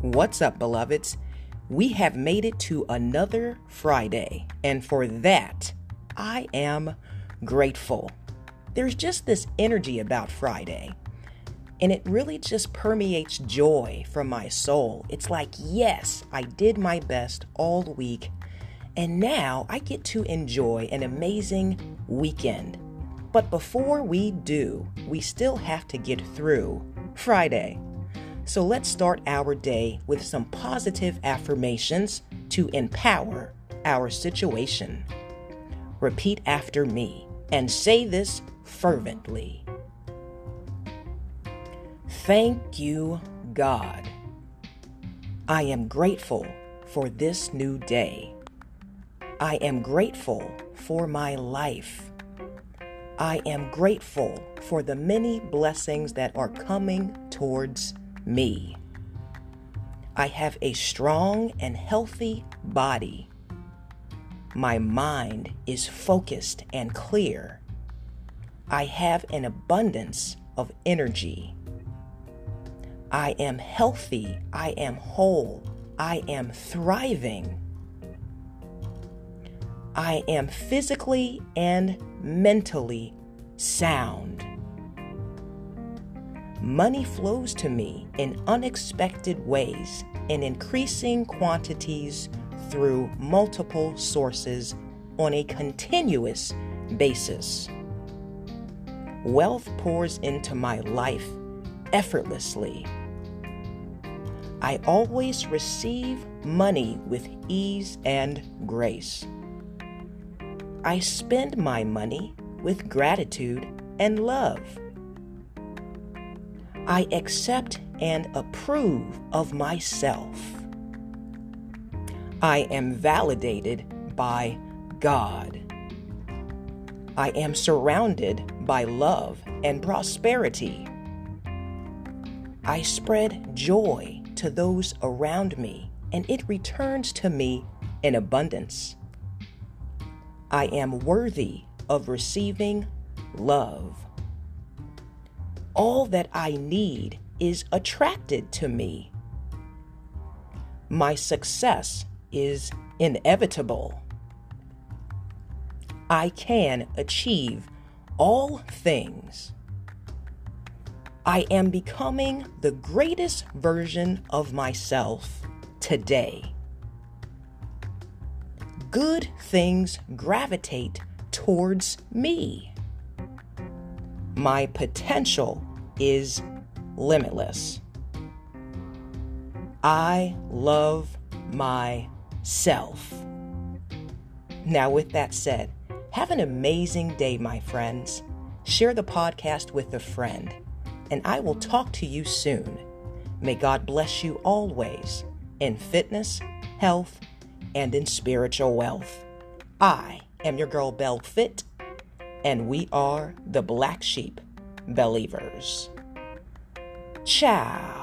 What's up, beloveds? We have made it to another Friday, and for that, I am grateful. There's just this energy about Friday, and it really just permeates joy from my soul. It's like, yes, I did my best all week, and now I get to enjoy an amazing weekend. But before we do, we still have to get through Friday. So let's start our day with some positive affirmations to empower our situation. Repeat after me and say this fervently. Thank you, God. I am grateful for this new day. I am grateful for my life. I am grateful for the many blessings that are coming towards me. I have a strong and healthy body. My mind is focused and clear. I have an abundance of energy. I am healthy. I am whole. I am thriving. I am physically and mentally sound. Money flows to me in unexpected ways in increasing quantities through multiple sources on a continuous basis. Wealth pours into my life effortlessly. I always receive money with ease and grace. I spend my money with gratitude and love. I accept and approve of myself. I am validated by God. I am surrounded by love and prosperity. I spread joy to those around me, and it returns to me in abundance. I am worthy of receiving love all that I need is attracted to me. My success is inevitable. I can achieve all things. I am becoming the greatest version of myself today. Good things gravitate towards me. My potential is limitless. I love myself. Now, with that said, have an amazing day, my friends. Share the podcast with a friend, and I will talk to you soon. May God bless you always in fitness, health, and in spiritual wealth. I am your girl, Bell Fit, and we are the Black Sheep Believers. Ciao.